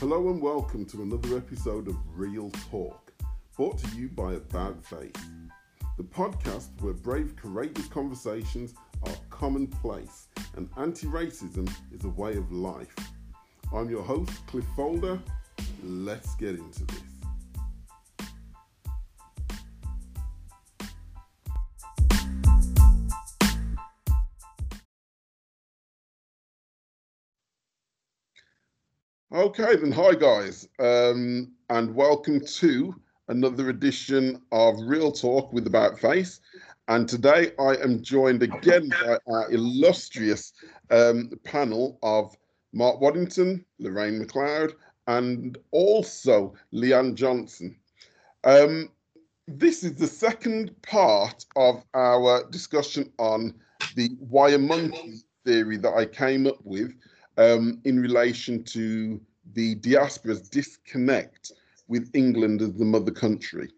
Hello and welcome to another episode of Real Talk, brought to you by About Face, the podcast where brave, courageous conversations are commonplace and anti racism is a way of life. I'm your host, Cliff Folder. Let's get into this. Okay, then, hi guys, um, and welcome to another edition of Real Talk with About Face. And today I am joined again by our illustrious um, panel of Mark Waddington, Lorraine McLeod, and also Leanne Johnson. Um, this is the second part of our discussion on the wire monkey theory that I came up with um, in relation to the diaspora's disconnect with England as the mother country.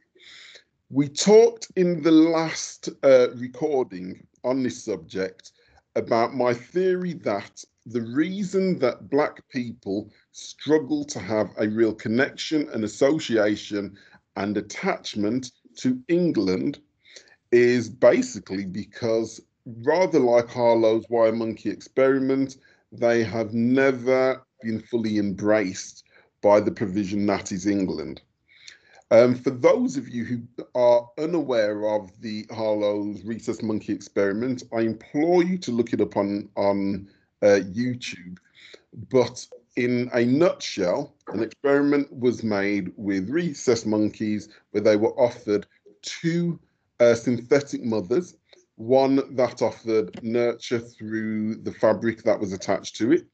We talked in the last uh, recording on this subject about my theory that the reason that Black people struggle to have a real connection and association and attachment to England is basically because, rather like Harlow's a Monkey experiment, they have never been fully embraced by the provision that is England. Um, for those of you who are unaware of the Harlow's Rhesus Monkey experiment, I implore you to look it up on, on uh, YouTube. But in a nutshell, an experiment was made with rhesus monkeys where they were offered two uh, synthetic mothers, one that offered nurture through the fabric that was attached to it,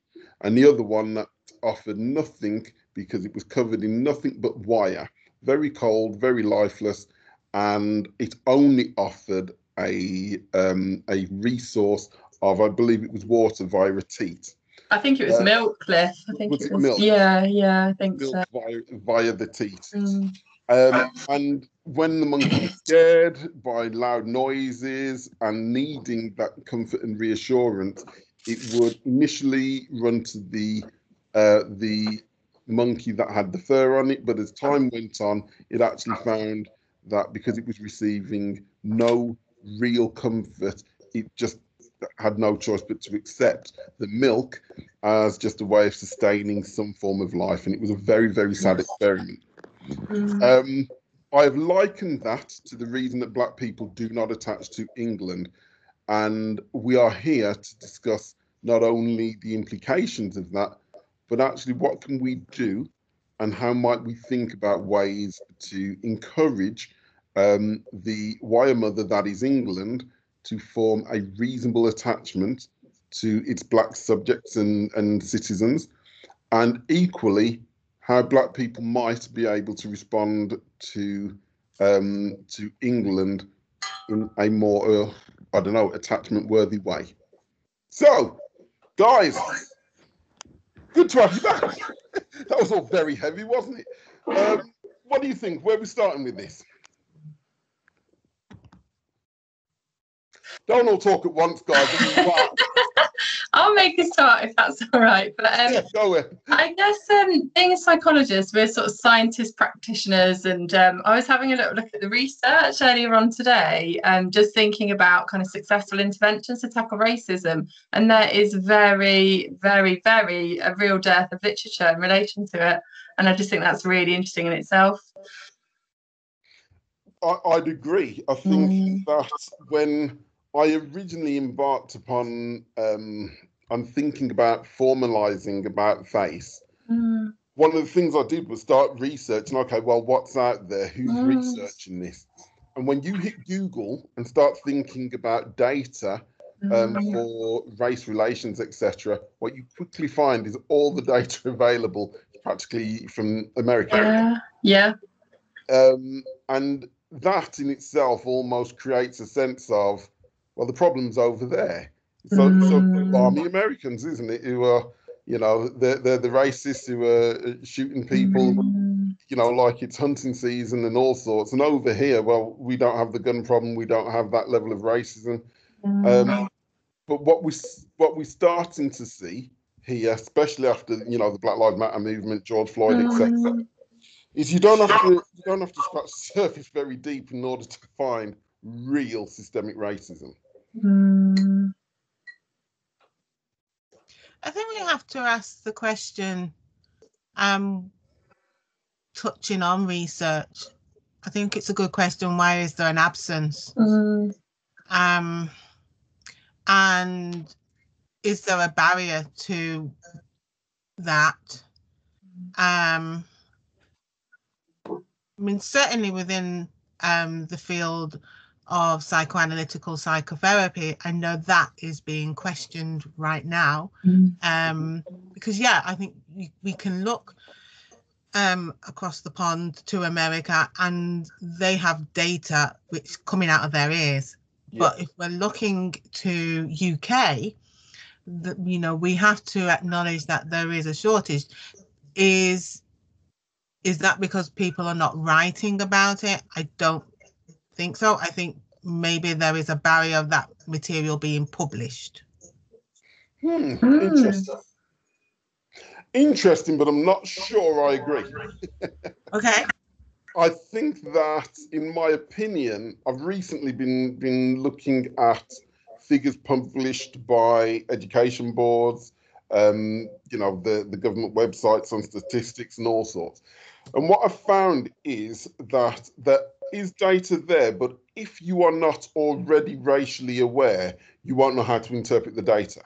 and the other one that offered nothing because it was covered in nothing but wire, very cold, very lifeless, and it only offered a um, a resource of, I believe it was water via a teat. I think it was uh, milk, Cliff. I think was it was. Milk? Yeah, yeah, I think milk so. Via, via the teat. Mm. Um, and when the monkey was scared by loud noises and needing that comfort and reassurance, it would initially run to the uh, the monkey that had the fur on it, but as time went on, it actually found that because it was receiving no real comfort, it just had no choice but to accept the milk as just a way of sustaining some form of life. And it was a very, very sad experiment. Mm. Um, I have likened that to the reason that Black people do not attach to England. And we are here to discuss not only the implications of that, but actually what can we do and how might we think about ways to encourage um, the wire mother that is England to form a reasonable attachment to its black subjects and, and citizens, and equally how black people might be able to respond to um, to England in a more uh, I don't know attachment worthy way. So Guys, good to have you back. that was all very heavy, wasn't it? Um, what do you think? Where are we starting with this? Don't all talk at once, guys. Make a start if that's all right. But um, yeah, go. I guess um, being a psychologist, we're sort of scientist practitioners, and um, I was having a little look at the research earlier on today, um, just thinking about kind of successful interventions to tackle racism, and there is very, very, very a real dearth of literature in relation to it, and I just think that's really interesting in itself. I, would agree. I think mm. that when I originally embarked upon um, I'm thinking about formalizing about face. Mm. One of the things I did was start researching. Okay, well, what's out there? Who's mm. researching this? And when you hit Google and start thinking about data um, mm. for race relations, etc., what you quickly find is all the data available practically from America. Yeah. Yeah. Um, and that in itself almost creates a sense of well, the problem's over there. So, mm. so army Americans, isn't it? Who are, you know, they're, they're the racists who are uh, shooting people, mm. you know, like it's hunting season and all sorts. And over here, well, we don't have the gun problem. We don't have that level of racism. Mm. Um, but what we what we're starting to see here, especially after you know the Black Lives Matter movement, George Floyd, etc., mm. is you don't have to you don't have to scratch the surface very deep in order to find real systemic racism. Mm. I think we have to ask the question, um, touching on research. I think it's a good question. Why is there an absence? Mm. Um, and is there a barrier to that? Um, I mean, certainly within um, the field of psychoanalytical psychotherapy, I know that is being questioned right now. Mm. Um, because, yeah, I think we, we can look um, across the pond to America and they have data which coming out of their ears. Yeah. But if we're looking to UK, the, you know, we have to acknowledge that there is a shortage. Is is that because people are not writing about it? I don't think so. I think maybe there is a barrier of that material being published. Hmm, hmm. interesting. Interesting, but I'm not sure I agree. okay. I think that, in my opinion, I've recently been been looking at figures published by education boards, um, you know, the, the government websites on statistics and all sorts. And what I've found is that there is data there, but if you are not already racially aware, you won't know how to interpret the data.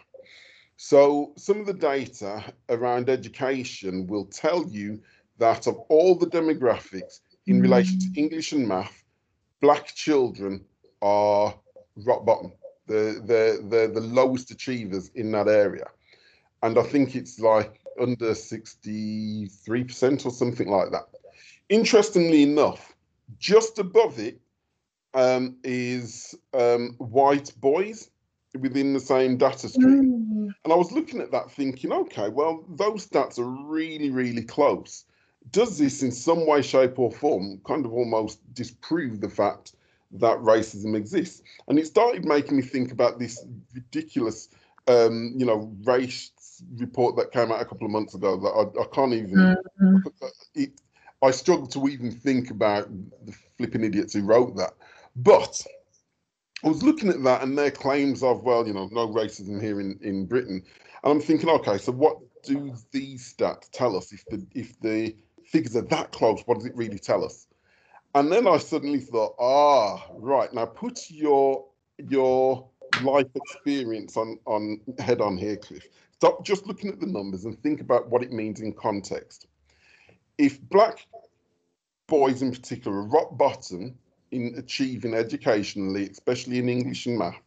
So some of the data around education will tell you that of all the demographics in relation to English and math, black children are rock bottom the the the, the lowest achievers in that area, and I think it's like under sixty three percent or something like that. Interestingly enough, just above it um, is um, white boys within the same data stream. Mm. And I was looking at that thinking, okay, well, those stats are really, really close. Does this in some way, shape, or form kind of almost disprove the fact that racism exists. And it started making me think about this ridiculous, um, you know, race report that came out a couple of months ago that I, I can't even. Mm-hmm. It, I struggle to even think about the flipping idiots who wrote that. But I was looking at that and their claims of, well, you know, no racism here in, in Britain. And I'm thinking, okay, so what do these stats tell us? If the if the figures are that close, what does it really tell us? And then I suddenly thought, ah, right. Now put your your life experience on on head on here, Cliff. Stop just looking at the numbers and think about what it means in context. If black boys in particular are rock bottom in achieving educationally, especially in English and math,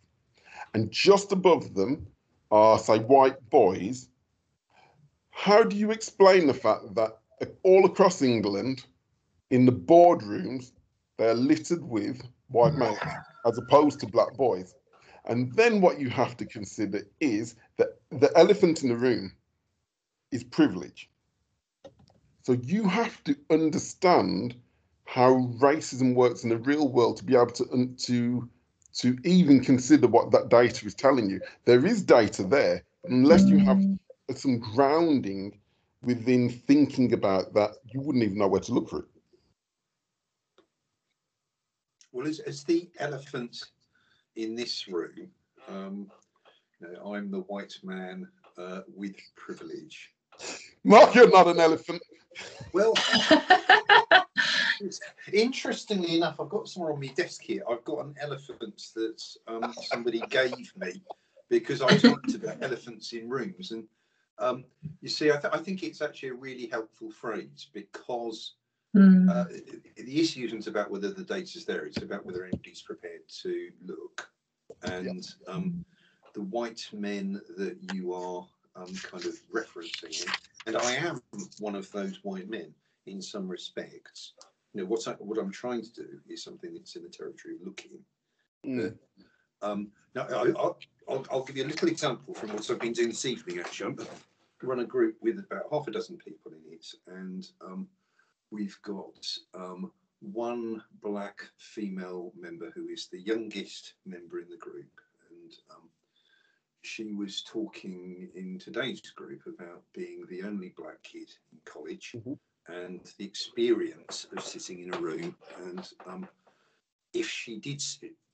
and just above them are, say, white boys, how do you explain the fact that all across England, in the boardrooms, they're littered with white males as opposed to black boys. And then what you have to consider is that the elephant in the room is privilege. So you have to understand how racism works in the real world to be able to to to even consider what that data is telling you. There is data there, unless you have mm. some grounding within thinking about that, you wouldn't even know where to look for it. Well, as, as the elephant in this room, um, you know, I'm the white man uh, with privilege. Mark, you're not an elephant. Well, interestingly enough, I've got somewhere on my desk here. I've got an elephant that um, somebody gave me because I talked about elephants in rooms. And um, you see, I, th- I, think it's actually a really helpful phrase because Mm. Uh, the issue isn't about whether the data is there; it's about whether anybody's prepared to look. And um, the white men that you are um, kind of referencing, and I am one of those white men in some respects. You know, what I, what I'm trying to do is something that's in the territory of looking. Mm. um, now, I, will I'll, I'll give you a little example from what I've been doing this evening. Actually, I run a group with about half a dozen people in it, and um, we've got um, one black female member who is the youngest member in the group, and um, she was talking in today's group about being the only black kid in college mm-hmm. and the experience of sitting in a room. And um, if she did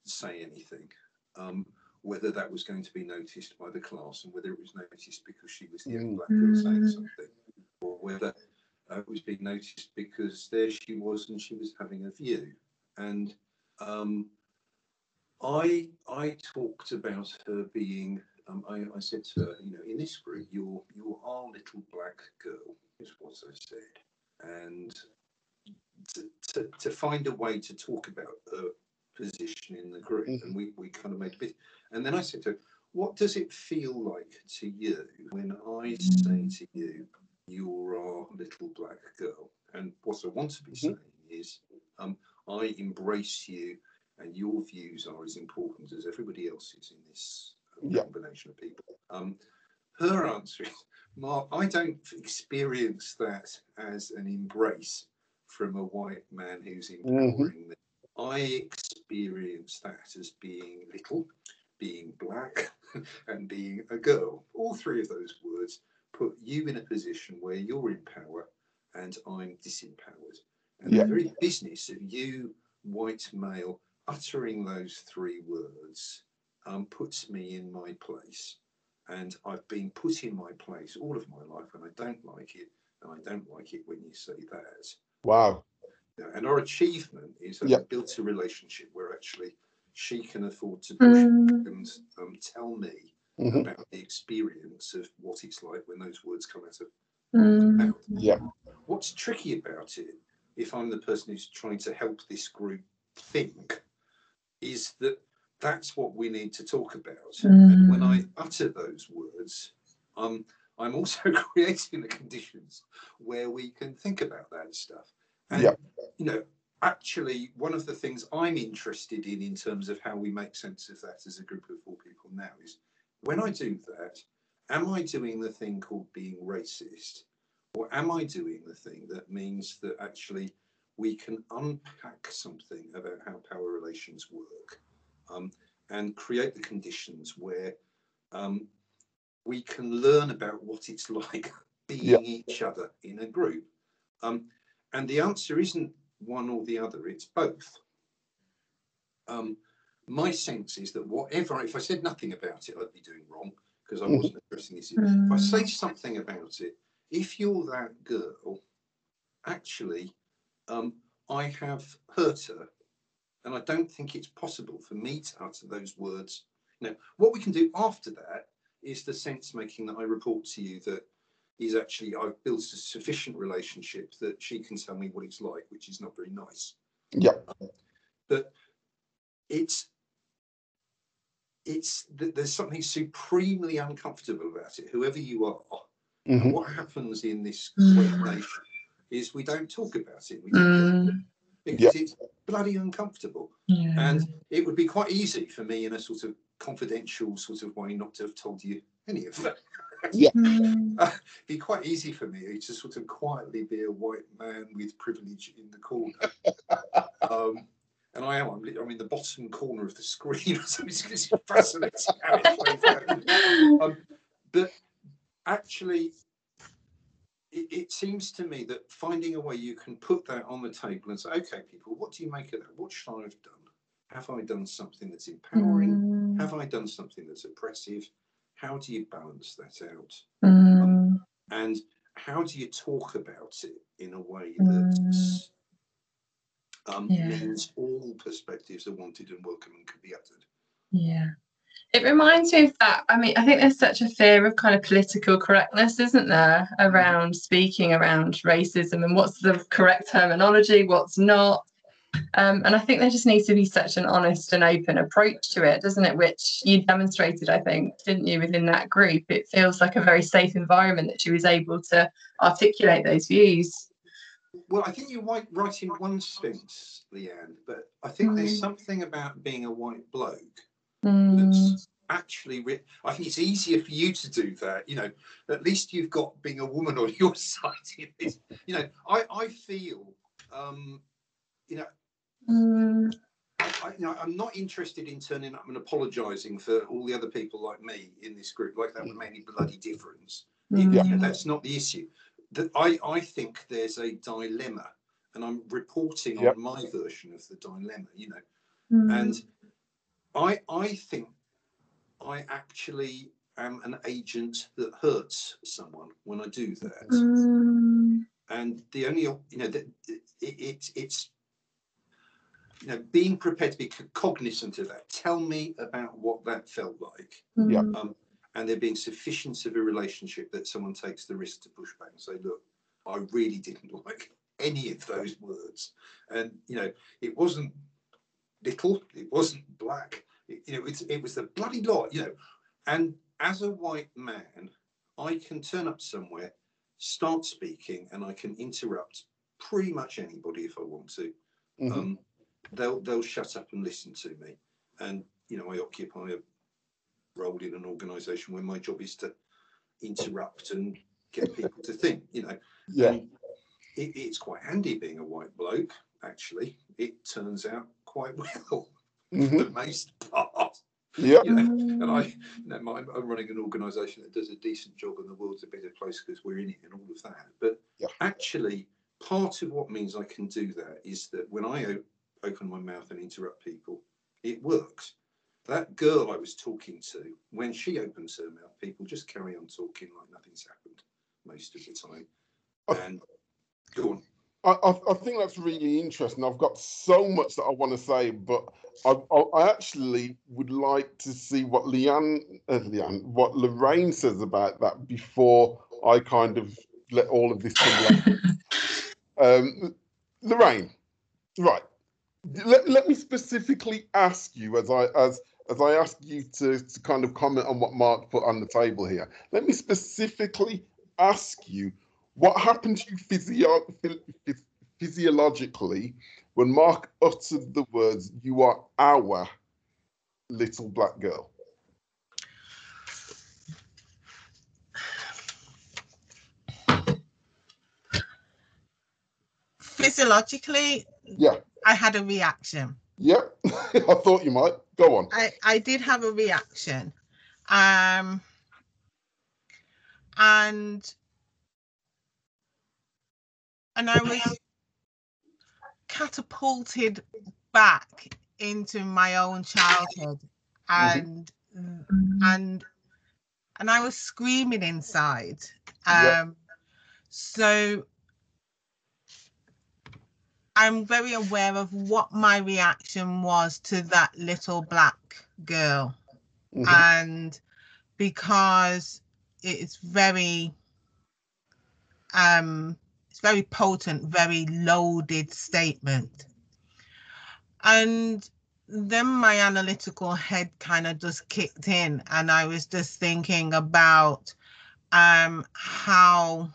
say anything, um, whether that was going to be noticed by the class and whether it was noticed because she was the only mm. black girl saying mm. something, or whether uh, it was being noticed because there she was and she was having a view. And um, I I talked about her being. Um, I, I said to her, you know, in this group, you're you're our little black girl, is what I said, and to, to, to find a way to talk about her position in the group, mm-hmm. and we, we kind of made a bit. And then I said to her, what does it feel like to you when I say to you, you're our little black girl? And what I want to be mm-hmm. saying is, um, I embrace you and your views are as important as everybody else's in this yeah. combination of people. Um, her answer is, Mark, I don't experience that as an embrace from a white man who's mm-hmm. empowering mm-hmm. me. I experience that as being little, being black, and being a girl. All three of those words put you in a position where you're in power and I'm disempowered. And yeah. the very business of you, white male, uttering those three words um, puts me in my place. And I've been put in my place all of my life, and I don't like it. And I don't like it when you say that. Wow. And our achievement is that yep. built a relationship where actually she can afford to push mm. and um, tell me mm-hmm. about the experience of what it's like when those words come out of mm. mouth. Yeah. What's tricky about it, if I'm the person who's trying to help this group think, is that that's what we need to talk about. Mm. And when I utter those words, um, I'm also creating the conditions where we can think about that stuff. And, yeah. you know, actually, one of the things I'm interested in, in terms of how we make sense of that as a group of four people now, is when I do that, am I doing the thing called being racist? Or am I doing the thing that means that actually we can unpack something about how power relations work um, and create the conditions where um, we can learn about what it's like being yeah. each other in a group. Um, and the answer isn't one or the other, it's both. Um, my sense is that whatever, if I said nothing about it, I'd be doing wrong because I mm-hmm. wasn't addressing this. Mm. If I say something about it, if you're that girl, actually, um, I have hurt her. And I don't think it's possible for me to utter those words. Now, what we can do after that is the sense making that I report to you that is actually I've built a sufficient relationship that she can tell me what it's like, which is not very nice. Yeah. but it's it's there's something supremely uncomfortable about it, whoever you are. Mm-hmm. And what happens in this great nation is we don't talk about it. We don't mm. because it's bloody uncomfortable. Yeah. And it would be quite easy for me in a sort of confidential sort of way not to have told you any of that. Yeah. Mm. Uh, it'd be quite easy for me to sort of quietly be a white man with privilege in the corner. um, and I am. I'm, I'm, in the bottom corner of the screen. so it's, it's fascinating how it plays out. Um, but actually, it, it, seems to me that finding a way you can put that on the table and say, okay, people, what do you make of that? What should I have done? Have I done something that's empowering? Mm. Have I done something that's oppressive? how do you balance that out? Mm. Um, and how do you talk about it in a way that mm. um, yeah. means all perspectives are wanted and welcome and can be uttered? Yeah. It reminds me of that. I mean, I think there's such a fear of kind of political correctness, isn't there, around speaking around racism and what's the correct terminology, what's not. Um, and I think there just needs to be such an honest and open approach to it, doesn't it? Which you demonstrated, I think, didn't you, within that group? It feels like a very safe environment that she was able to articulate those views. Well, I think you're right, right in one sense, Leanne, but I think mm. there's something about being a white bloke mm. that's actually, re- I think it's easier for you to do that. You know, at least you've got being a woman on your side. You know, I, I feel, um, you know, Mm. I, you know, I'm not interested in turning up and apologising for all the other people like me in this group. Like that would make any bloody difference. Mm. You know, that's not the issue. That I, I think there's a dilemma, and I'm reporting Yep. on my version of the dilemma. You know, Mm. and I I think I actually am an agent that hurts someone when I do that. Mm. And the only you know that it, it it's you know being prepared to be cognizant of that. Tell me about what that felt like. Yeah. Mm. Um, and there being sufficient of a relationship that someone takes the risk to push back and say, look, I really didn't like any of those words. And, you know, it wasn't little, it wasn't black, it, you know, it's, it was the bloody lot, you know. And as a white man, I can turn up somewhere, start speaking, and I can interrupt pretty much anybody if I want to. Mhm. Um, they'll they'll shut up and listen to me. And you know, I occupy a role in an organisation where my job is to interrupt and get people to think. You know, yeah. it, it's quite handy being a white bloke. Actually, it turns out quite well for Mhm. the most part. Yeah. You know, and I, you know, my, I'm running an organisation that does a decent job, and the world's a better place because we're in it and all of that. But Yeah. actually, part of what means I can do that is that when I o- open my mouth and interrupt people, it works. That girl I was talking to, when she opens her mouth, people just carry on talking like nothing's happened most of the time. And go on. I, I, I think that's really interesting. I've got so much that I want to say, but I, I, I actually would like to see what Leanne, uh, Leanne, what Lorraine says about that before I kind of let all of this come out. um, Lorraine, right? Let, let me specifically ask you, as I as as I ask you to, to kind of comment on what Mark put on the table here. Let me specifically ask you what happened to you physio- phy- physiologically when Mark uttered the words, You are our little black girl? Physiologically, Yeah. I had a reaction. Yep. I thought you might. Go on. I, I did have a reaction. Um, and and I was catapulted back into my own childhood and and and I was screaming inside. Um so I'm very aware of what my reaction was to that little black girl Mhm. and because it's very um very potent very loaded statement. And then my analytical head kind of just kicked in and i was just thinking about um how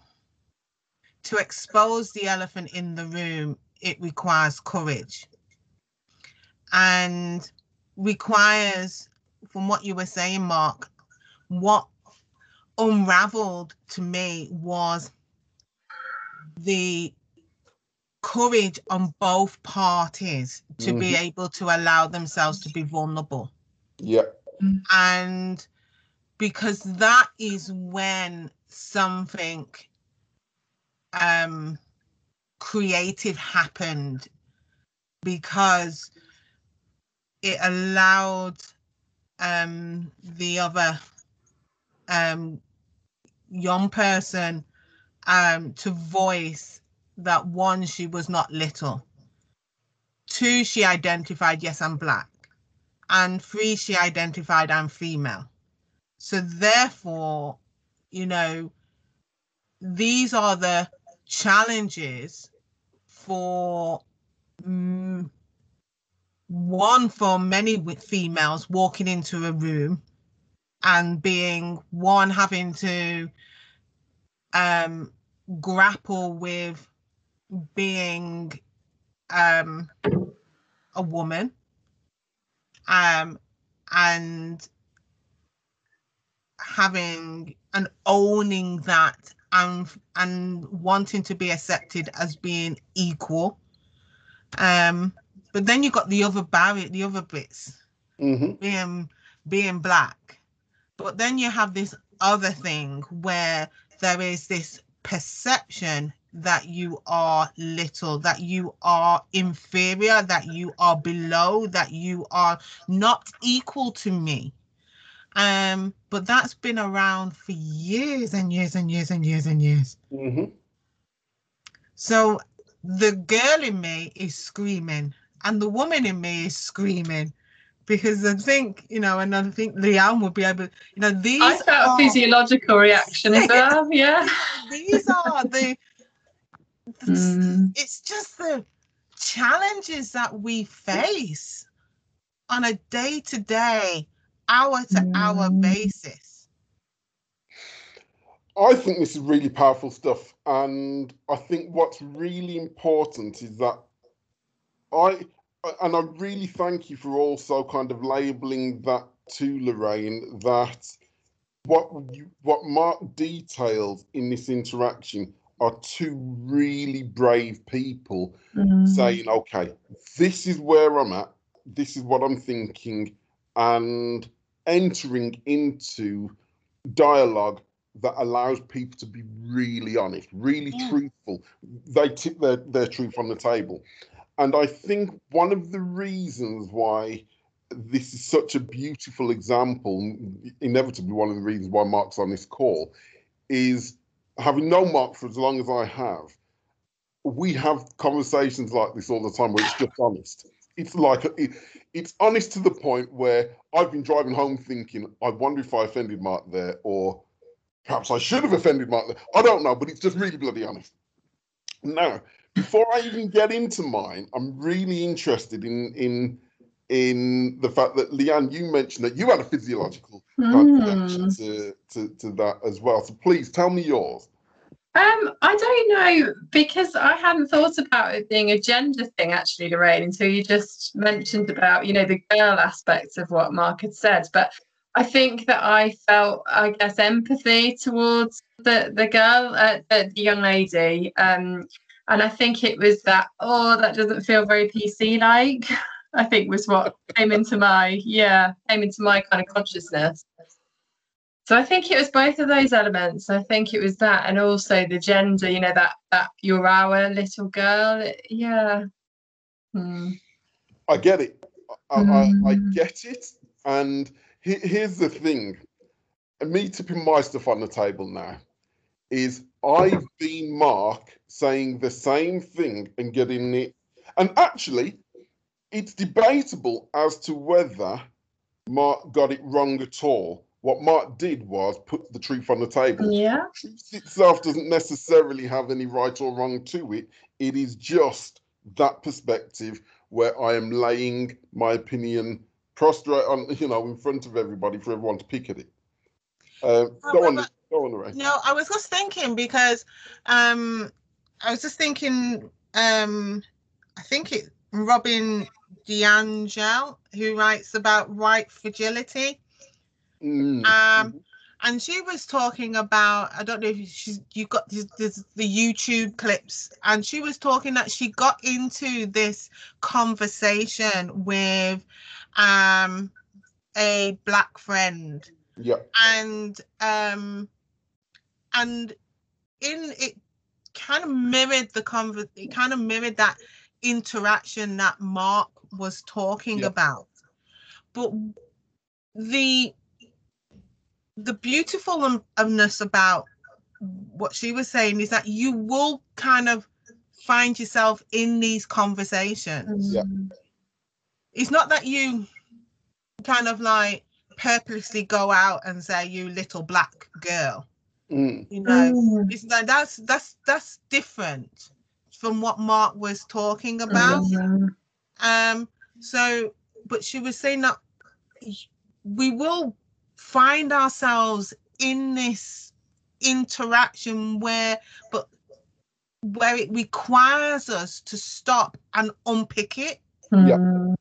to expose the elephant in the room it requires courage. And requires from what you were saying, Mark, what unraveled to me was the courage on both parties to be Mhm. able to allow themselves to be vulnerable. Yeah. And because that is when something um creative happened because it allowed um the other um young person um to voice that one she was not little. Two she identified yes i'm black. And three she identified i'm female. So therefore you know these are the challenges for mm, one for many females walking into a room and being one having to um grapple with being um a woman. Um and having and owning that and and wanting to be accepted as being equal. Um but then you got the other barrier, the other bits. Hmm being being black. But then you have this other thing where there is this perception that you are little, that you are inferior, that you are below, that you are not equal to me. Um, but that's been around for years and years and years and years and years. hmm So the girl in me is screaming, and the woman in me is screaming. Because I think, you know, and I think Liam would be able, you know, these I felt a are- physiological reaction as well. Yeah. these are the, the Mm. it's just the challenges that we face on a day to day, hour to hour Mm. basis. I think this is really powerful stuff, and I think what's really important is that I and I really thank you for also kind of labeling that to Lorraine that what you, what Mark details in this interaction are two really brave people Mm. saying, okay, this is where I'm at, this is what I'm thinking, and entering into dialogue that allows people to be really honest, really Yeah. truthful. They tip their, their truth on the table. And I think one of the reasons why this is such a beautiful example, inevitably one of the reasons why Mark's on this call, is having known Mark for as long as I have, we have conversations like this all the time where it's just honest. It's like it, it's honest to the point where I've been driving home thinking, I wonder if I offended Mark there, or perhaps I should have offended Mark there. I don't know, but it's just really bloody honest. Now, before I even get into mine, I'm really interested in in in the fact that Leanne, you mentioned that you had a physiological kind of reaction Mm. to, to to that as well. So please tell me yours. Um, I don't know because I hadn't thought about it being a gender thing actually, Lorraine, until you just mentioned about, you know, the girl aspects of what Mark had said. But I think that I felt, I guess, empathy towards the the girl, uh, the, the young lady. Um, and I think it was that, oh, that doesn't feel very PC like. I think was what came into my, yeah, came into my kind of consciousness. So I think it was both of those elements. I think it was that, and also the gender. You know that that you're our little girl. It- yeah. Hmm. I get it. I, I, I Mm. get it. And he, here's the thing. Me tipping my stuff on the table now is I've been Mark saying the same thing and getting it. And actually, it's debatable as to whether Mark got it wrong at all. What Mark did was put the truth on the table. Yeah. Truth itself doesn't necessarily have any right or wrong to it. It is just that perspective where I am laying my opinion prostrate on, you know, in front of everybody for everyone to pick at it. Uh, go on, However- go on, Ray. No, I was just thinking because um I was just thinking um I think it Robin DiAngelo who writes about white fragility. Mm, Um and she was talking about I don't know if she's you got this, this, the YouTube clips and she was talking that she got into this conversation with um a black friend yeah, and um and in it kind of mirrored the conver- it kind of mirrored that interaction that mark was talking about. But the the beautifulness um, about what she was saying is that you will kind of find yourself in these conversations. Yeah. it's not that you kind of like purposely go out and say you little black girl mm, you know Mm. it's like that's that's that's different from what mark was talking about Mm. um so but she was saying that we will find ourselves in this interaction where but where it requires us to stop and unpick it Yeah. Mm.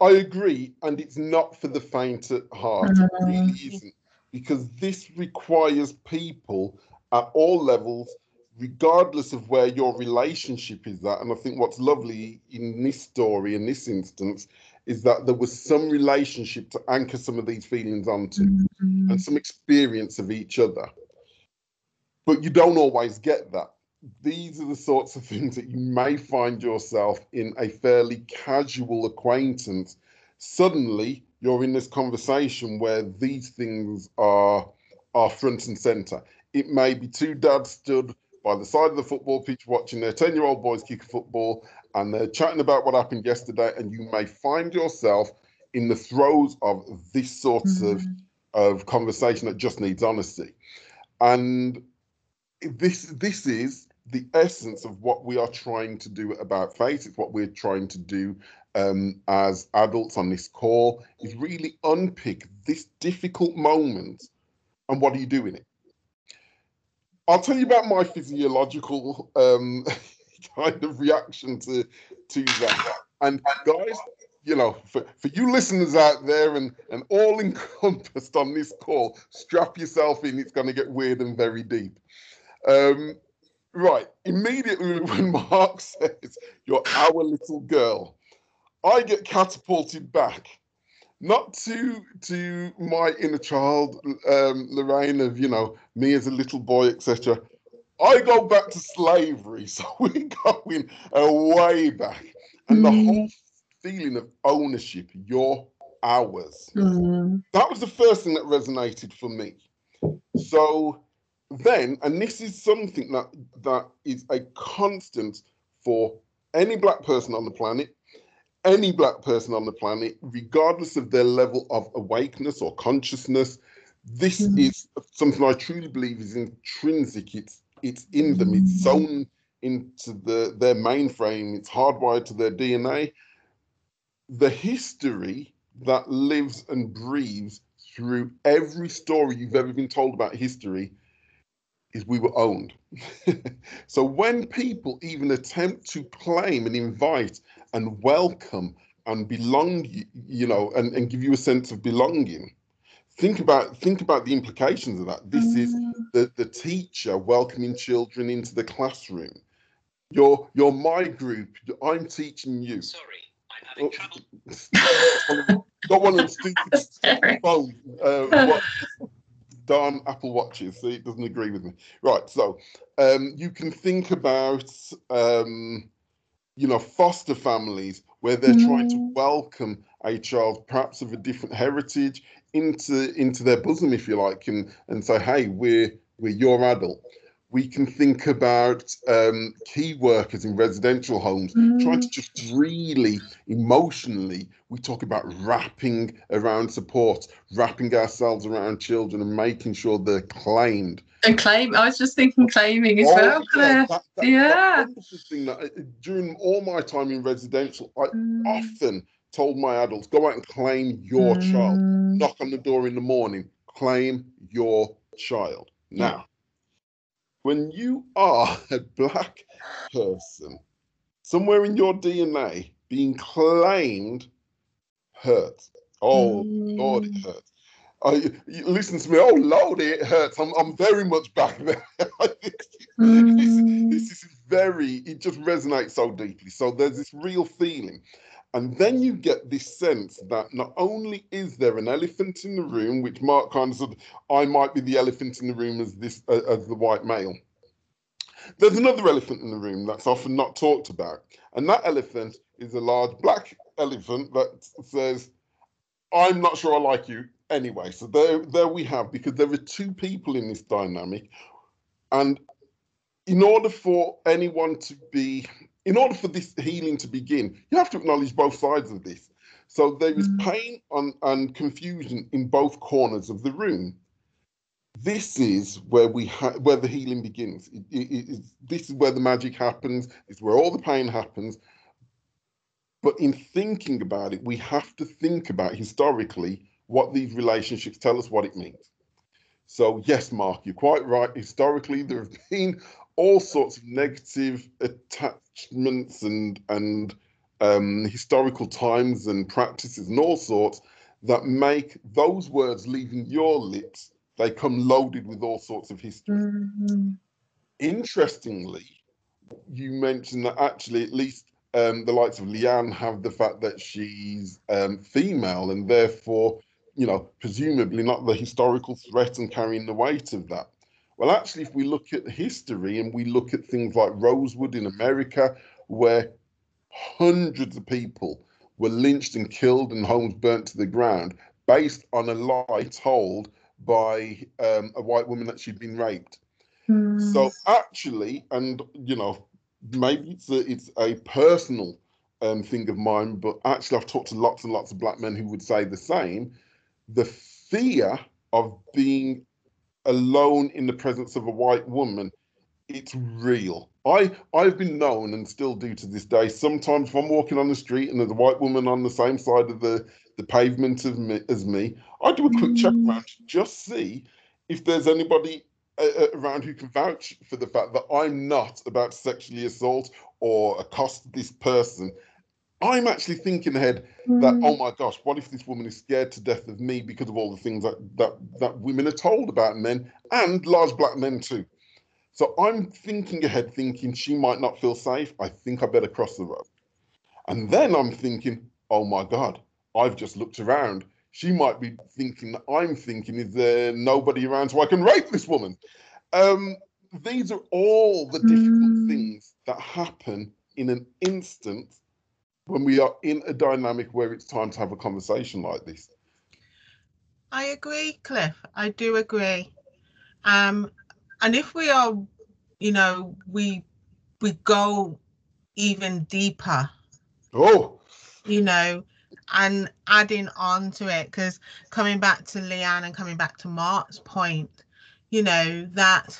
I agree, and it's not for the faint at heart. It really isn't, because this requires people at all levels regardless of where your relationship is at. And I think what's lovely in this story, in this instance, is that there was some relationship to anchor some of these feelings onto mm-hmm. and some experience of each other. But you don't always get that. These are the sorts of things that you may find yourself in a fairly casual acquaintance. Suddenly, you're in this conversation where these things are are front and center. It may be two dads stood by the side of the football pitch watching their 10 year old boys kick a football and they're chatting about what happened yesterday, and you may find yourself in the throes of this sort mm. of of conversation that just needs honesty. And this this is the essence of what we are trying to do About Face. It's what we're trying to do um, as adults on this call is really unpick this difficult moment and what do you do in it. I'll tell you about my physiological um, kind of reaction to to that. And guys, you know, for, for you listeners out there and, and all encompassed on this call, strap yourself in. It's going to get weird and very deep. Um, right. Immediately when Mark says, You're our little girl, I get catapulted back. Not to to my inner child, um, Lorraine, of you know me as a little boy, etc. I go back to slavery, so we're going way back, and mm. the whole feeling of ownership, you're ours. Mm. That was the first thing that resonated for me. So then, and this is something that that is a constant for any black person on the planet, any black person on the planet, regardless of their level of awakeness or consciousness. This mm. is something I truly believe is intrinsic. It's it's in them. It's sewn into the their mainframe. It's hardwired to their DNA. The history that lives and breathes through every story you've ever been told about history is we were owned. so when people even attempt to claim and invite and welcome and belong, you know, and, and give you a sense of belonging, think about think about the implications of that. This mm. is the, the teacher welcoming children into the classroom. You're you're my group. I'm teaching you. Sorry, I'm having oh, trouble. got one of them stupid phones. Uh, what, darn Apple Watches. See, it doesn't agree with me. Right. So um, you can think about um, you know foster families where they're mm. trying to mm. welcome a child perhaps of a different heritage into into their bosom, if you like, and and say, hey, we're we're your adult. We can think about um, key workers in residential homes mm. trying to just really emotionally. We talk about wrapping around support, wrapping ourselves around children, and making sure they're claimed. And claim. I was just thinking claiming as oh, well, Claire. That, that, yeah. That, uh, during all my time in residential, I mm. often told my adults, go out and claim your mm. child. Knock on the door in the morning, claim your child. Now, when you are a black person, somewhere in your DNA, being claimed hurts. Oh, mm. Lord, it hurts. Uh, listen to me. Oh, Lord, it hurts. I'm, I'm very much back there. this, mm. this, this is very, it just resonates so deeply. So there's this real feeling. And then you get this sense that not only is there an elephant in the room, which Mark kind of said, I might be the elephant in the room as this uh, as the white male. There's another elephant in the room that's often not talked about, and that elephant is a large black elephant that says, "I'm not sure I like you anyway." So there, there we have, because there are two people in this dynamic, and in order for anyone to be in order for this healing to begin, you have to acknowledge both sides of this. So there is mm. pain and, and confusion in both corners of the room. This is where we ha- where the healing begins. It, it, it, this is where the magic happens. It's where all the pain happens. But in thinking about it, we have to think about historically what these relationships tell us what it means. So yes, Mark, you're quite right. Historically, there have been all sorts of negative attachments and and um, historical times and practices and all sorts that make those words leaving your lips they come loaded with all sorts of history. Mm-hmm. interestingly, you mentioned that actually, at least um, the likes of Leanne have the fact that she's um, female and therefore, you know, presumably not the historical threat and carrying the weight of that. Well, actually, if we look at history and we look at things like Rosewood in America, where hundreds of people were lynched and killed and homes burnt to the ground based on a lie told by um, a white woman that she'd been raped. Mm. So actually, and you know, maybe it's a, it's a personal um, thing of mine, but actually, I've talked to lots and lots of black men who would say the same. The fear of being alone in the presence of a white woman, it's real. I I've been known and still do to this day. Sometimes if I'm walking on the street and there's a white woman on the same side of the the pavement of me, as me, I do a quick check mm. around to just see if there's anybody uh, around who can vouch for the fact that I'm not about to sexually assault or accost this person. I'm actually thinking ahead mm. that oh my gosh, what if this woman is scared to death of me because of all the things that that that women are told about men and large black men too. So I'm thinking ahead, thinking she might not feel safe. I think I better cross the road. And then I'm thinking, oh my God, I've just looked around. She might be thinking that I'm thinking, is there nobody around so I can rape this woman? Um, these are all the difficult mm. things that happen in an instant when we are in a dynamic where it's time to have a conversation like this. I agree, Cliff. I do agree. Um, and if we are, you know, we we go even deeper. Oh. You know, and adding on to it, because coming back to Leanne and coming back to Mark's point, you know, that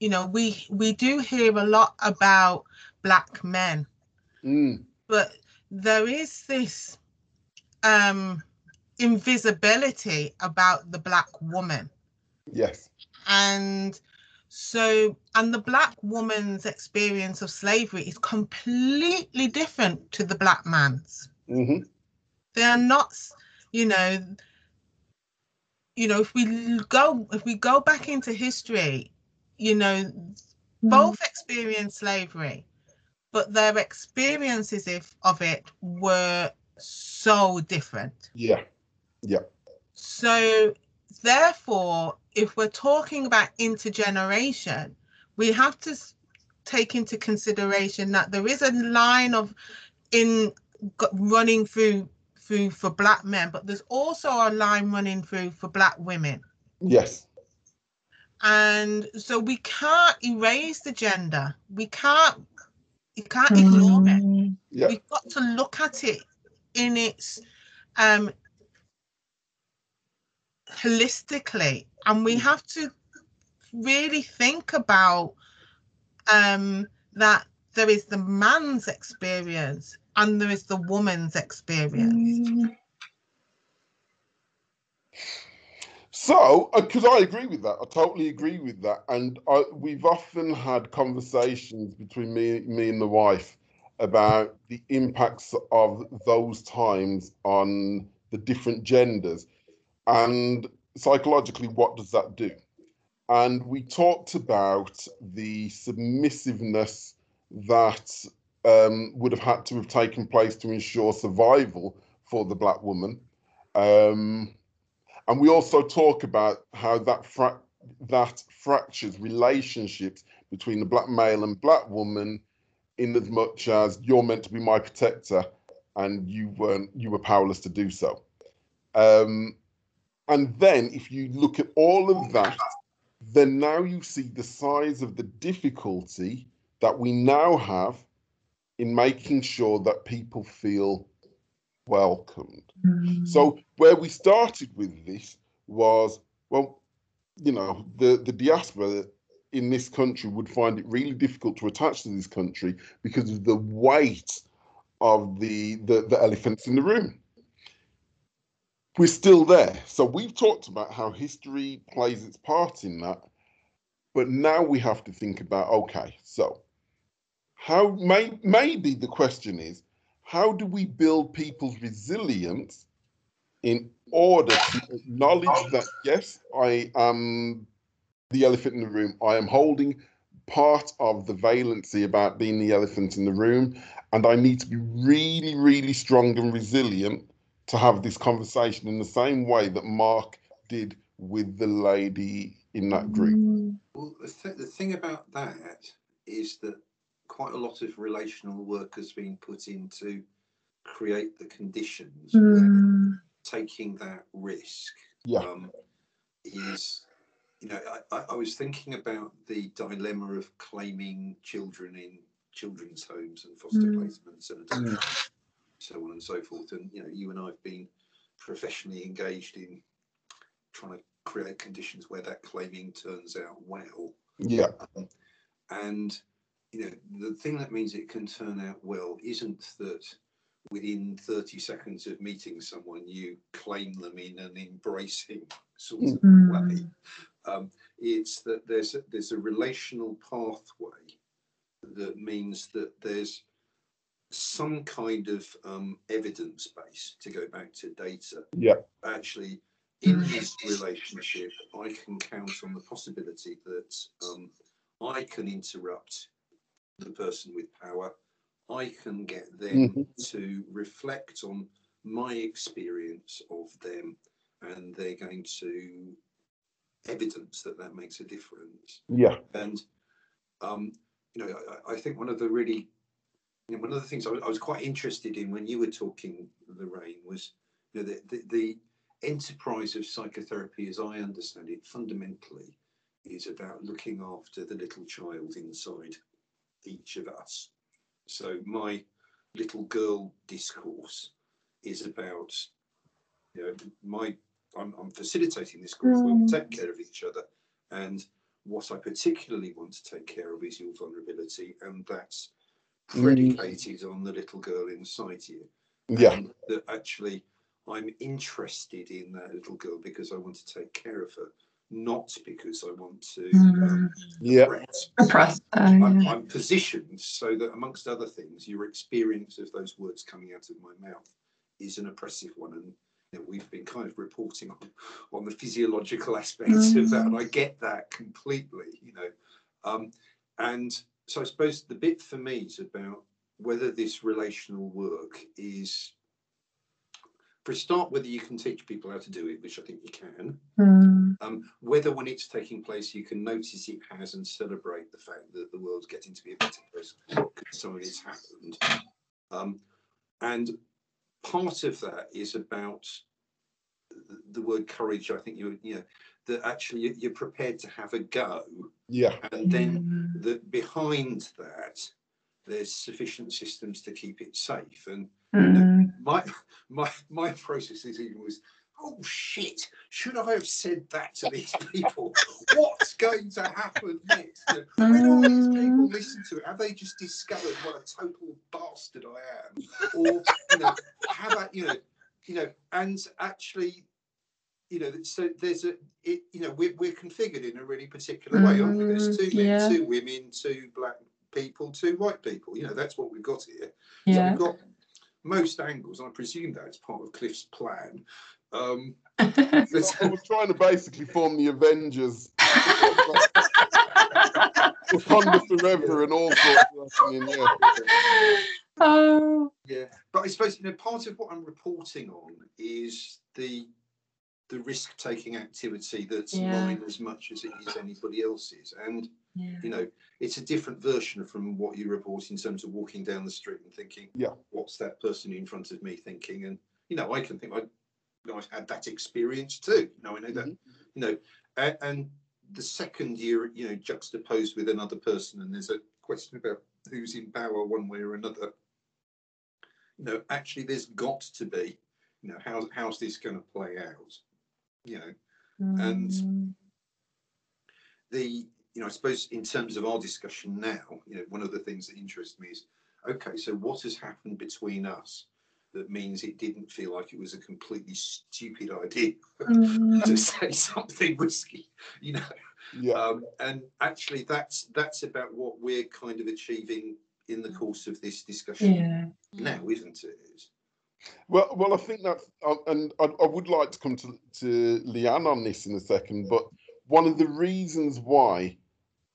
you know, we we do hear a lot about black men. Mm. But there is this um invisibility about the black woman. Yes and so and the black woman's experience of slavery is completely different to the black man's mm-hmm. they are not you know you know if we go if we go back into history you know mm. both experienced slavery but their experiences of, of it were so different yeah yeah so therefore if we're talking about intergeneration, we have to take into consideration that there is a line of in running through through for black men, but there's also a line running through for black women. Yes. And so we can't erase the gender. We can't you can't ignore it. Mm. Yeah. We've got to look at it in its um holistically and we have to really think about um, that there is the man's experience and there is the woman's experience. Mm. So, because uh, I agree with that, I totally agree with that, and I, we've often had conversations between me, me and the wife about the impacts of those times on the different genders, and psychologically, what does that do? And we talked about the submissiveness that um, would have had to have taken place to ensure survival for the black woman. Um, and we also talk about how that fra- that fractures relationships between the black male and black woman in as much as you're meant to be my protector and you weren't you were powerless to do so. Um, and then if you look at all of that, then now you see the size of the difficulty that we now have in making sure that people feel welcomed. Mm. So where we started with this was, well, you know, the, the diaspora in this country would find it really difficult to attach to this country because of the weight of the, the, the elephants in the room we're still there. So we've talked about how history plays its part in that, but now we have to think about okay, so how may maybe the question is how do we build people's resilience in order to acknowledge that yes, I am the elephant in the room. I am holding part of the valency about being the elephant in the room. And I need to be really, really strong and resilient to have this conversation in the same way that Mark did with the lady in that group. Mm. Well, the, th- the thing about that is that quite a lot of relational work has been put in to create the conditions where Mm. taking that risk Yeah. um, is, you know, I, I, I was thinking about the dilemma of claiming children in children's homes and foster Mm. placements and adoption, so on and so forth. And, you know, you and I have been professionally engaged in trying to create conditions where that claiming turns out well. Yeah. Um, and you know, the thing that means it can turn out well isn't that within 30 seconds of meeting someone you claim them in an embracing sort of way. Mm. Um, it's that there's a, there's a relational pathway that means that there's some kind of um, evidence base to go back to data. Yeah. Actually, in this relationship, I can count on the possibility that um, I can interrupt the person with power. I can get them Mhm. to reflect on my experience of them, and they're going to evidence that that makes a difference. Yeah. And um, you know, I, I think one of the really, you know, one of the things I was, I was quite interested in when you were talking, Lorraine, was you know the, the the enterprise of psychotherapy, as I understand it, fundamentally is about looking after the little child inside each of us. So my little girl discourse is about, you know, my I'm, I'm facilitating this group. We take care of each other, and what I particularly want to take care of is your vulnerability, and that's Mm. predicated on the little girl inside you. Yeah. and that actually I'm interested in that little girl because I want to take care of her, not because I want to. Um, Yeah. threat. Oppressed. Oh, I'm, yeah. I'm positioned so that, amongst other things, your experience of those words coming out of my mouth is an oppressive one, and you know, we've been kind of reporting on on the physiological aspects of that, and I get that completely. You know, um, and so I suppose the bit for me is about whether this relational work is. For a start, whether you can teach people how to do it, which I think you can, Mm. um, whether when it's taking place you can notice it has and celebrate the fact that the world's getting to be a better place because some of it's happened. Um, and part of that is about the, the word courage. I think you you know that actually you- you're prepared to have a go, Yeah. and then Mm. that behind that there's sufficient systems to keep it safe. And Mm. my my my process is even was oh shit. Should i have said that to these people? What's going to happen next? When all these people listen to it have they just discovered what a total bastard i am? Or you know have I, you know you know and actually you know so there's a it you know we're, we're configured in a really particular way. Aren't we there's two Mm, men yeah. two women two black people two white people. You know that's what we've got here. So Yeah. we've got most angles. I presume that's part of Cliff's plan. Um, So it's- I was trying to basically form the Avengers. Wakanda forever and all sorts of happening, yeah. oh. yeah, but I suppose you know part of what I'm reporting on is the the risk taking activity that's Yeah. mine as much as it is anybody else's, and Yeah. you know it's a different version from what you report in terms of walking down the street and thinking, Yeah. what's that person in front of me thinking? And you know, I can think I, you know, I've had that experience too. You know, I know that. Mhm. You know, and, and the second you're you know juxtaposed with another person, and there's a question about who's in power one way or another. You know, actually, there's got to be. You know, how's how's this going to play out? You know, And- Mm. the you know, I suppose in terms of our discussion now, you know, one of the things that interests me is, okay, so what has happened between us that means it didn't feel like it was a completely stupid idea to Mm. say something risky, you know? Yeah. Um, and actually, that's that's about what we're kind of achieving in the course of this discussion Yeah. now, isn't it? Well, well, I think that, uh, and I, I would like to come to, to Leanne on this in a second, but one of the reasons why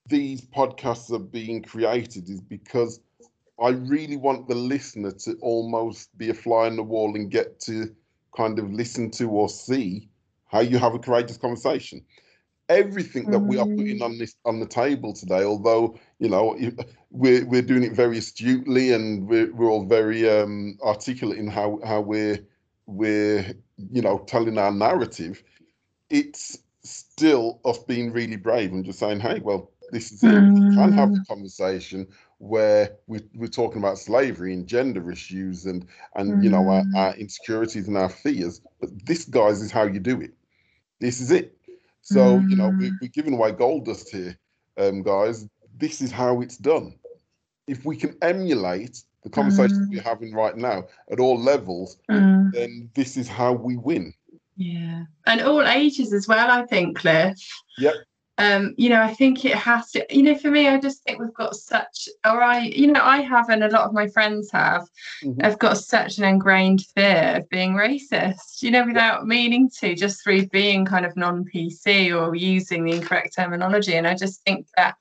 these podcasts are being created is because I really want the listener to almost be a fly on the wall and get to kind of listen to or see how you have a courageous conversation. Everything that we are putting on this on the table today, although you know we're we're doing it very astutely and we're we're all very um, articulate in how how we're we're you know telling our narrative, it's still us being really brave and just saying, hey, well, this is it. We can have mm. a conversation where we, we're talking about slavery and gender issues and and you know our, mm. our insecurities and our fears. But this, guys, is how you do it. This is it. So you know we, mm. we're giving away gold dust here, um, guys. This is how it's done. If we can emulate the conversations we're having right now at all levels, then this is how we win. Yeah, and all ages as well. I think, Cliff. Yep. Um, you know, I think it has to. You know, for me, I just think we've got such, or I, you know, I have, and a lot of my friends have, Mhm. have got such an ingrained fear of being racist. You know, without meaning to, just through being kind of non-PC or using the incorrect terminology. And I just think that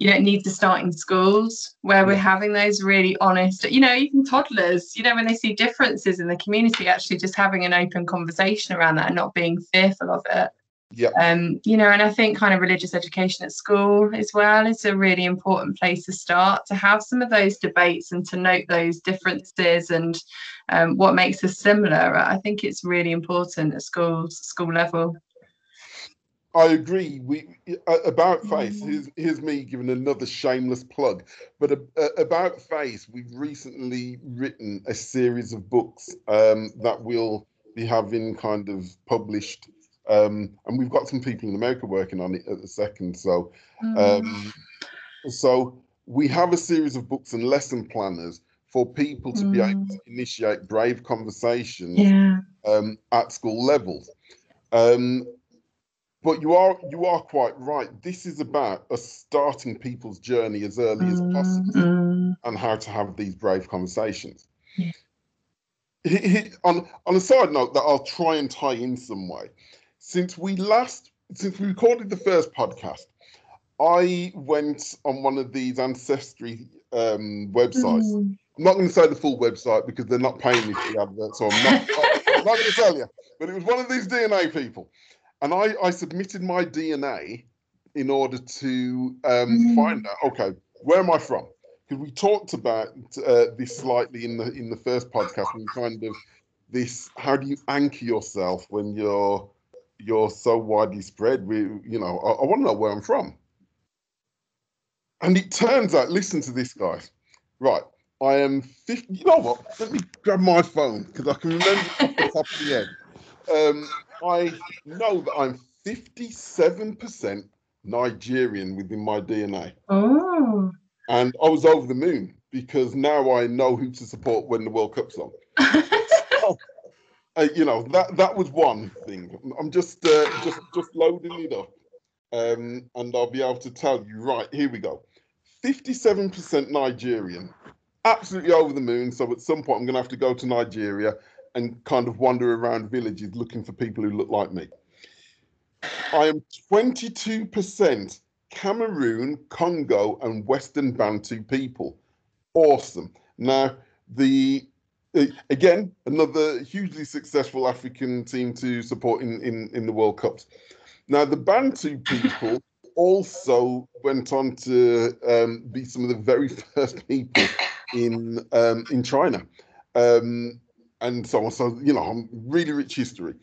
you know, it needs to start in schools where we're having those really honest, you know, even toddlers, you know, when they see differences in the community, actually just having an open conversation around that and not being fearful of it. Yep. Um, you know, and I think kind of religious education at school as well is a really important place to start to have some of those debates and to note those differences and um, what makes us similar. I think it's really important at schools, school level. I agree. We about face. Mm. Here's, here's me giving another shameless plug. But uh, about face, we've recently written a series of books um, that we'll be having kind of published, um, and we've got some people in America working on it at the second. So, um, so we have a series of books and lesson planners for people to be able Mm. to initiate brave conversations yeah. um, at school levels. Um, but you are you are quite right. This is about us starting people's journey as early as possible Mm, and how to have these brave conversations. Yeah. He- he- on on a side note that I'll try and tie in some way. Since we last since we recorded the first podcast, I went on one of these ancestry um, websites. mm. I'm not going to say the full website because they're not paying me for the advert, so I'm not, not going to tell you. But it was one of these DNA people, and I, I submitted my DNA in order to um, Mm. find out. Okay, where am I from? Because we talked about uh, this slightly in the in the first podcast, and kind of this: how do you anchor yourself when you're you're so widely spread? We, you know, I, I want to know where I'm from. And it turns out, listen to this, guys. Right, I am 50. You know what? Let me grab my phone because I can remember off the top of the head. Um, I know that I'm 57% Nigerian within my DNA. Oh. And I was over the moon because now I know who to support when the World Cup's on. Uh, you know that that was one thing. I'm just uh, just just loading it up, um, and I'll be able to tell you. Right here we go. Fifty-seven percent Nigerian, absolutely over the moon. So at some point, I'm going to have to go to Nigeria and kind of wander around villages looking for people who look like me. I am twenty-two percent Cameroon, Congo, and Western Bantu people. Awesome. Now the again, another hugely successful African team to support in, in, in the World Cups. Now, the Bantu people also went on to um, be some of the very first people in um, in China, um, and so on. So you know, really rich history.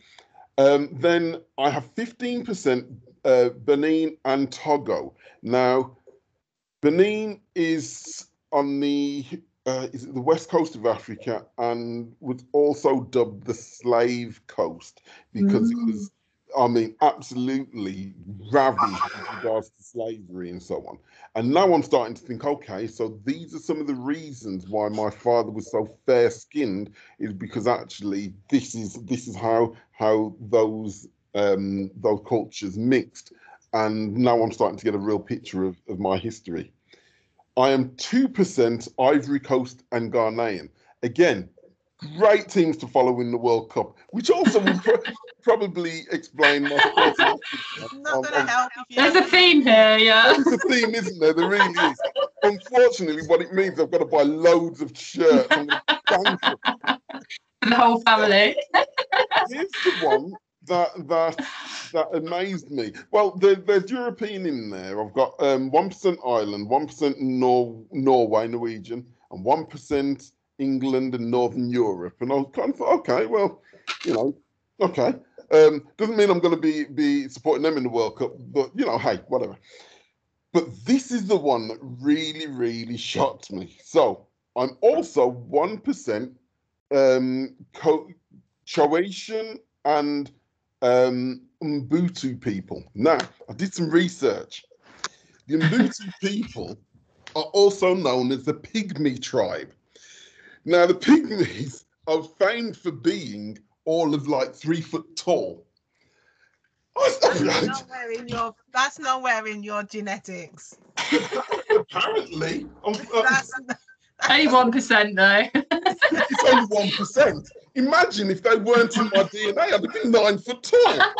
Um, then I have fifteen percent uh, Benin and Togo. Now, Benin is on the uh, is it the west coast of Africa and was also dubbed the slave coast because it was, I mean, absolutely ravaged with regards to slavery and so on. And now I'm starting to think, okay, so these are some of the reasons why my father was so fair skinned is because actually this is this is how how those um, those cultures mixed. And now I'm starting to get a real picture of, of my history. I am 2% Ivory Coast and Ghanaian. Again, great teams to follow in the World Cup, which also will pro- probably explain my thoughts on- Not on- gonna on- help There's a theme here, yeah. There's a theme, isn't there? There really is. Unfortunately, what it means, I've got to buy loads of shirts. I'm. For the whole family. Here's the one that that that amazed me. Well, there, there's European in there. I've got um one percent Ireland, one percent Nor- Norway, Norwegian, and one percent England and Northern Europe. And I was kind of thought, okay, well, you know, okay. Um, doesn't mean I'm going to be be supporting them in the World Cup, but you know, hey, whatever. But this is the one that really, really shocked me. So I'm also one percent um, Co- Croatian and um, Ubuntu people. Now, I did some research. The Ubuntu people are also known as the Pygmy tribe. Now, the Pygmies are famed for being all of like three foot tall. That's nowhere in your that's nowhere in your genetics. Apparently, I'm, uh, That's Only 1% though. it's only one percent. Imagine if they weren't in my DNA, I'd have been nine foot tall.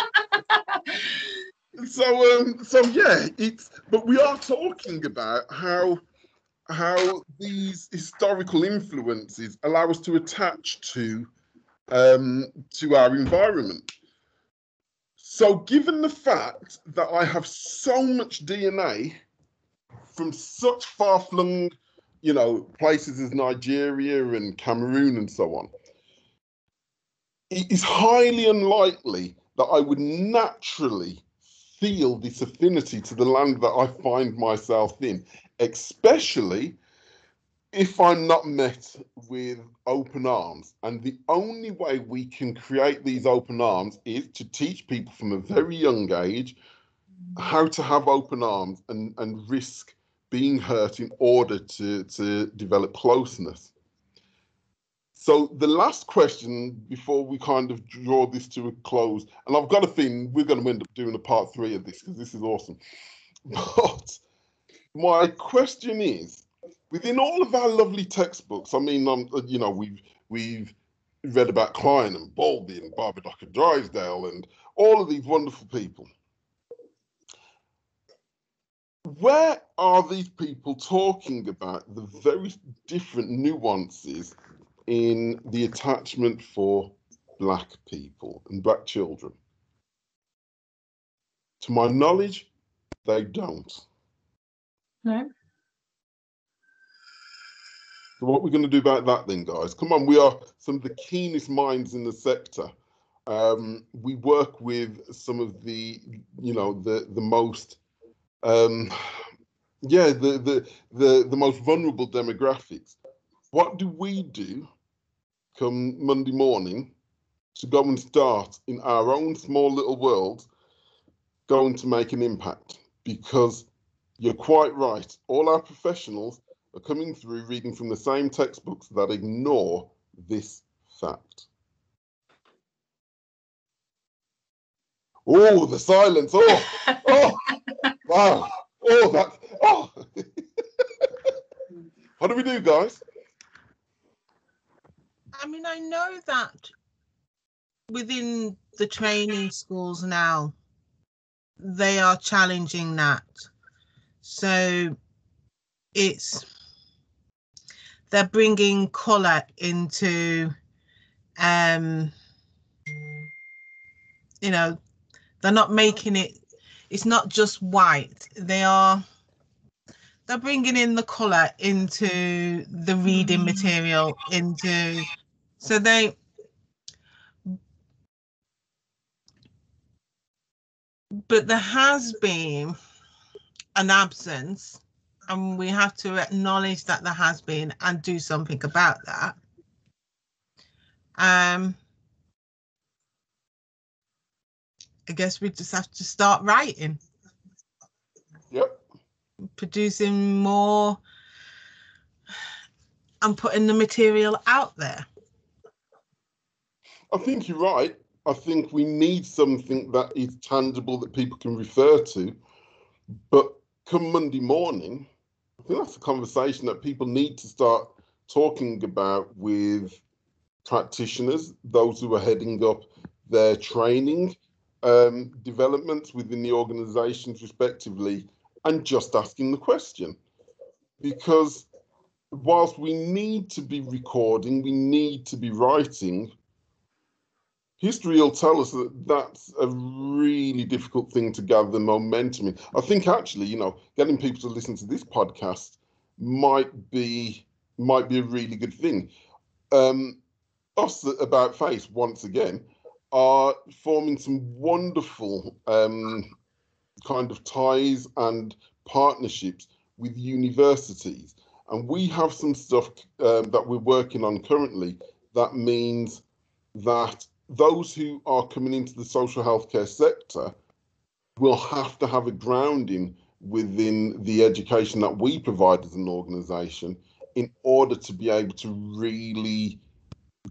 so um so yeah it's but we are talking about how how these historical influences allow us to attach to um to our environment so given the fact that i have so much dna from such far-flung you know places as nigeria and cameroon and so on it is highly unlikely that i would naturally feel this affinity to the land that I find myself in, especially if I'm not met with open arms. And the only way we can create these open arms is to teach people from a very young age how to have open arms and, and risk being hurt in order to, to develop closeness. So the last question before we kind of draw this to a close, and I've got a thing we're going to end up doing a part three of this because this is awesome. But my question is, within all of our lovely textbooks, I mean, um, you know, we've we've read about Klein and Bowlby and Barbadock and Drysdale and all of these wonderful people. Where are these people talking about the very different nuances in the attachment for black people and black children. To my knowledge, they don't. No. So what we're going to do about that then, guys? Come on, we are some of the keenest minds in the sector. Um, we work with some of the, you know, the the most, um, yeah, the the the the most vulnerable demographics. What do we do come Monday morning to go and start in our own small little world going to make an impact? Because you're quite right. All our professionals are coming through reading from the same textbooks that ignore this fact. Oh, the silence. Oh, oh, wow. Oh, that. Oh. what do we do, guys? I mean, I know that within the training schools now, they are challenging that. So it's they're bringing color into, um, you know, they're not making it. It's not just white. They are. They're bringing in the color into the reading material into so they but there has been an absence and we have to acknowledge that there has been and do something about that. Um i guess we just have to start writing. Yep. producing more and putting the material out there I think you're right. I think we need something that is tangible that people can refer to. But come Monday morning, I think that's a conversation that people need to start talking about with practitioners, those who are heading up their training um, developments within the organizations respectively, and just asking the question. Because whilst we need to be recording, we need to be writing, history will tell us that that's a really difficult thing to gather momentum in. I think actually, you know, getting people to listen to this podcast might be might be a really good thing. Um, us about face once again are forming some wonderful um, kind of ties and partnerships with universities. And we have some stuff um, that we're working on currently that means that those who are coming into the social healthcare sector will have to have a grounding within the education that we provide as an organization in order to be able to really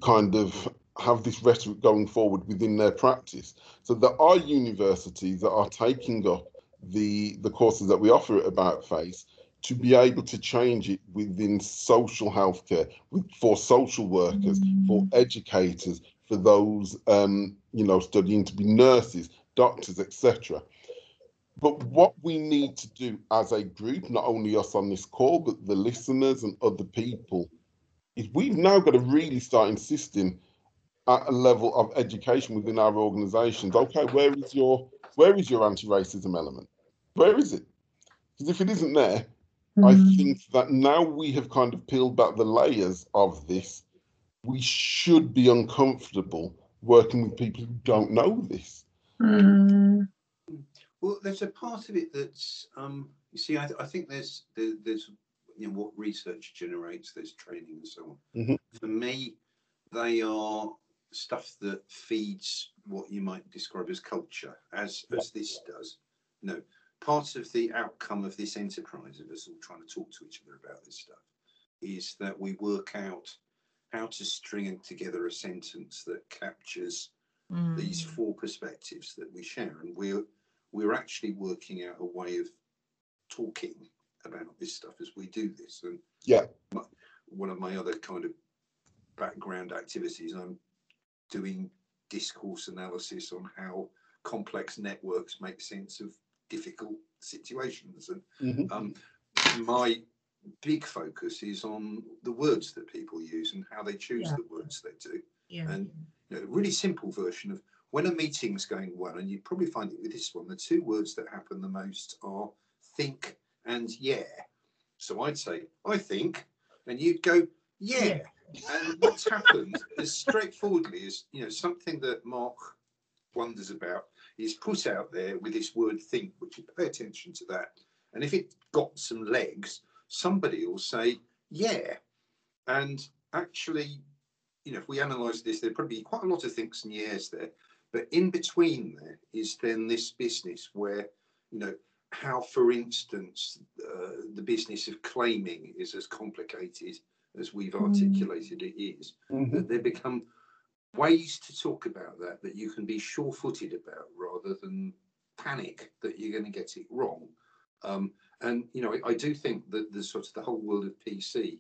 kind of have this rhetoric going forward within their practice. So there are universities that are taking up the the courses that we offer at About Face to be able to change it within social healthcare, with, for social workers, for mm. educators, for those um, you know studying to be nurses, doctors, etc. But what we need to do as a group, not only us on this call, but the listeners and other people, is we've now got to really start insisting at a level of education within our organizations. Okay, where is your where is your anti-racism element? Where is it? Because if it isn't there, mm-hmm. I think that now we have kind of peeled back the layers of this, we should be uncomfortable working with people who don't know this. Mm. Well, there's a part of it that's um, you see. I, I think there's there, there's you know what research generates. There's training and so on. Mm-hmm. For me, they are stuff that feeds what you might describe as culture, as yeah. as this does. No, part of the outcome of this enterprise of us all trying to talk to each other about this stuff is that we work out how to string together a sentence that captures mm. these four perspectives that we share, and we're we're actually working out a way of talking about this stuff as we do this. And yeah, my, one of my other kind of background activities, I'm doing discourse analysis on how complex networks make sense of difficult situations. And mm-hmm. um, my big focus is on the words that people use and how they choose yeah. the words they do. Yeah. And you know, a really simple version of when a meeting's going well, and you probably find it with this one, the two words that happen the most are think and yeah. So I'd say, I think, and you'd go, yeah. yeah. And what's happened as straightforwardly as you know something that Mark wonders about is put out there with this word think, which you pay attention to that. And if it got some legs, somebody will say, yeah. And actually, you know, if we analyze this, there'd probably be quite a lot of thinks and yes there. But in between there is then this business where, you know, how, for instance, uh, the business of claiming is as complicated as we've mm. articulated it is, mm-hmm. that there become ways to talk about that that you can be sure-footed about rather than panic that you're going to get it wrong. Um, and you know, I, I, do think that the sort of the whole world of PC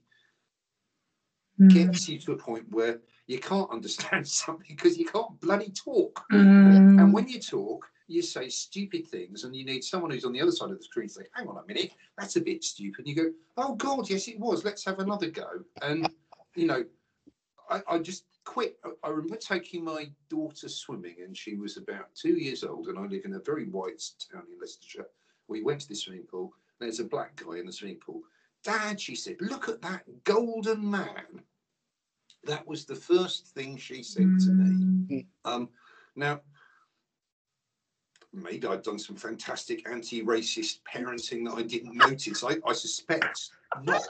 mm. gets you to a point where you can't understand something because you can't bloody talk. Mm. And when you talk, you say stupid things, and you need someone who's on the other side of the screen to say, "Hang on a minute, that's a bit stupid." And you go, "Oh God, yes, it was. Let's have another go." And you know, I, I just quit. I remember taking my daughter swimming, and she was about two years old, and I live in a very white town in Leicestershire. We went to the swimming pool. There's a black guy in the swimming pool. Dad, she said, look at that golden man. That was the first thing she said to me. Mm. Um, now, maybe I'd done some fantastic anti-racist parenting that I didn't notice. I, I suspect not.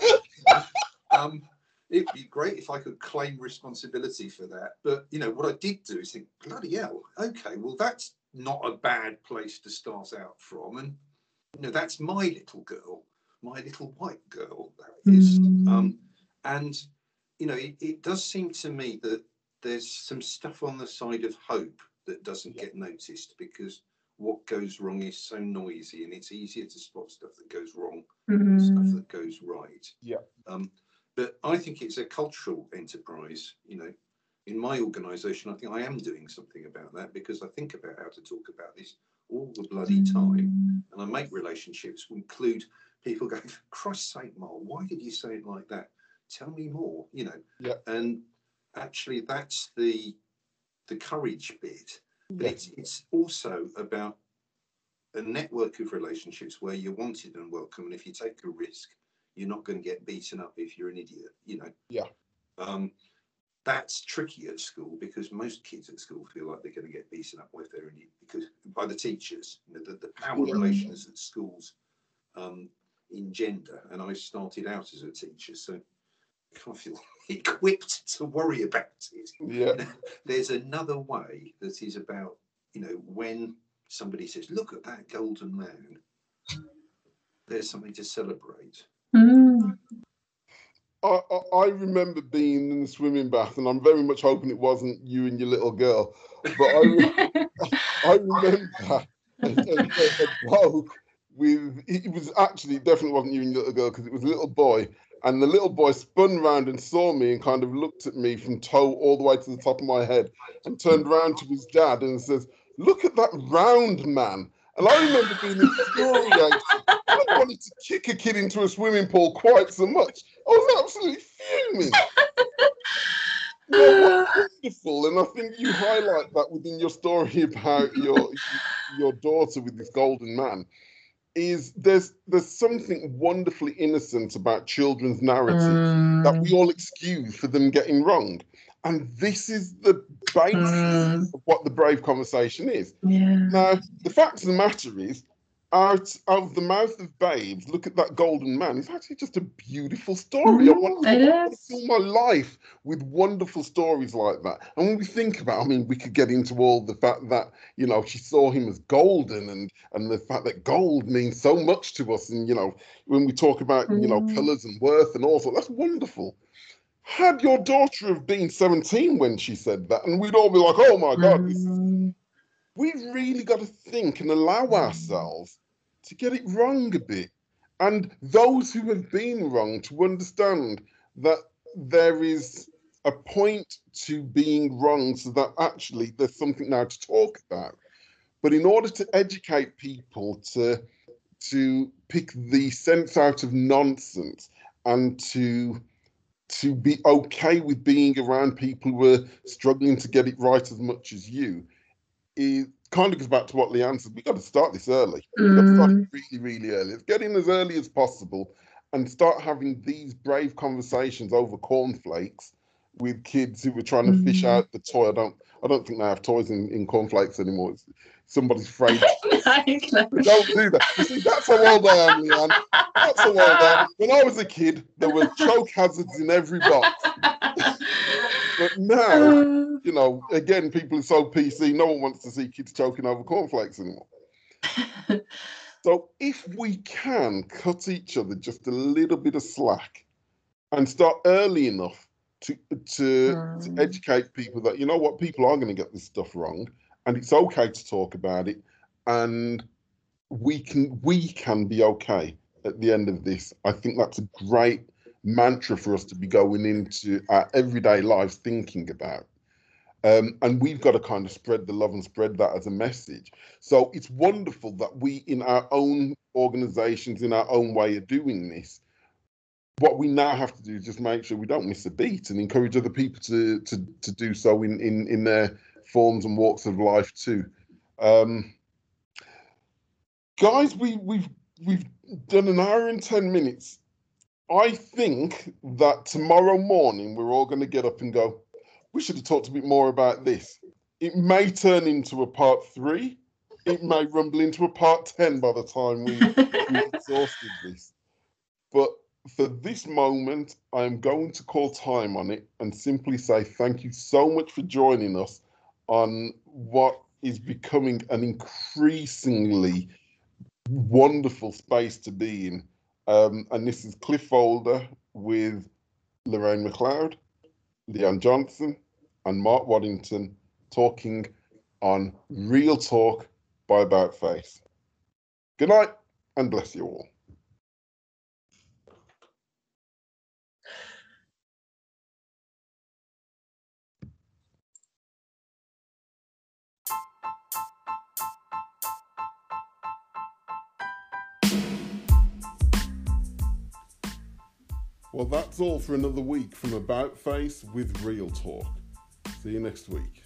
um, it'd be great if I could claim responsibility for that. But you know, what I did do is think, bloody hell, okay, well that's not a bad place to start out from. And you know, that's my little girl, my little white girl, that is. Mm. Um, and you know, it, it does seem to me that there's some stuff on the side of hope that doesn't get noticed because what goes wrong is so noisy and it's easier to spot stuff that goes wrong mm. than stuff that goes right. Yeah. Um, but I think it's a cultural enterprise. You know, in my organisation, I think I am doing something about that because I think about how to talk about this all the bloody time, and I make relationships include people going, for Christ's sake, Mark, why did you say it like that? Tell me more. You know, Yeah. and actually, that's the the courage bit. But Yeah. it's it's also about a network of relationships where you're wanted and welcome, and if you take a risk, you're not going to get beaten up if you're an idiot. You know. Yeah. Um, that's tricky at school because most kids at school feel like they're going to get beaten up if they're in because by the teachers. You know, the, the power Yeah. relations that schools um, engender, and I started out as a teacher, so I kind of feel equipped to worry about it Yeah. there's another way that is about you know when somebody says look at that golden man there's something to celebrate Mm. I, I, I remember being in the swimming bath, and I'm very much hoping it wasn't you and your little girl. But I, I remember a, a, a bloke with it was actually definitely wasn't you and your little girl because it was a little boy, and the little boy spun round and saw me and kind of looked at me from toe all the way to the top of my head, and turned around to his dad and says, "Look at that round man." And I remember being infuriated. I wanted to kick a kid into a swimming pool quite so much. I was absolutely fuming. Wonderful, and I think you highlight that within your story about your your daughter with this golden man. Is there's there's something wonderfully innocent about children's narrative that Mm. we all excuse for them getting wrong, and this is the basis Mm. of what the brave conversation is. Yeah. Now, the fact of the matter is, out of the mouth of babes, look at that golden man. It's actually just a beautiful story. I want, Mm, I want to fill my life with wonderful stories like that. And when we think about, I mean, we could get into all the fact that you know she saw him as golden, and and the fact that gold means so much to us. And you know, when we talk about you know Mm. colours and worth and all that, that's wonderful. Had your daughter have been 17 when she said that, and we'd all be like, oh my God, this is Mm. we've really got to think and allow ourselves to get it wrong a bit. And those who have been wrong to understand that there is a point to being wrong so that actually there's something now to talk about. But in order to educate people to to pick the sense out of nonsense and to to be okay with being around people who are struggling to get it right as much as you, it kind of goes back to what Leanne said. We've got to start this early. We've got to start Mm. really, really early. Let's get in as early as possible and start having these brave conversations over cornflakes with kids who were trying to fish Mm. out the toy. I don't I don't think they have toys in, in cornflakes anymore. It's, somebody's afraid. don't do that. You see, that's a old I am, Leanne. That's I am. When I was a kid, there were choke hazards in every box. But now, you know, again, people are so PC, no one wants to see kids choking over cornflakes anymore. So if we can cut each other just a little bit of slack and start early enough to to, to Mm. educate people that you know what people are going to get this stuff wrong and it's okay to talk about it and we can we can be okay at the end of this. I think that's a great mantra for us to be going into our everyday lives thinking about. Um, and we've got to kind of spread the love and spread that as a message. So it's wonderful that we, in our own organizations, in our own way of doing this, what we now have to do is just make sure we don't miss a beat and encourage other people to to to do so in in in their forms and walks of life too. Um, guys, we we've we've done an hour and ten minutes. I think that tomorrow morning we're all going to get up and go. We should have talked a bit more about this. It may turn into a part three. It may rumble into a part ten by the time we we've exhausted this. But for this moment, I'm going to call time on it and simply say thank you so much for joining us on what is becoming an increasingly wonderful space to be in. Um, and this is Cliff Folder with Lorraine McLeod, Leanne Johnson, and Mark Waddington talking on Real Talk by About Face. Good night and bless you all. Well, that's all for another week from About Face with Real Talk. See you next week.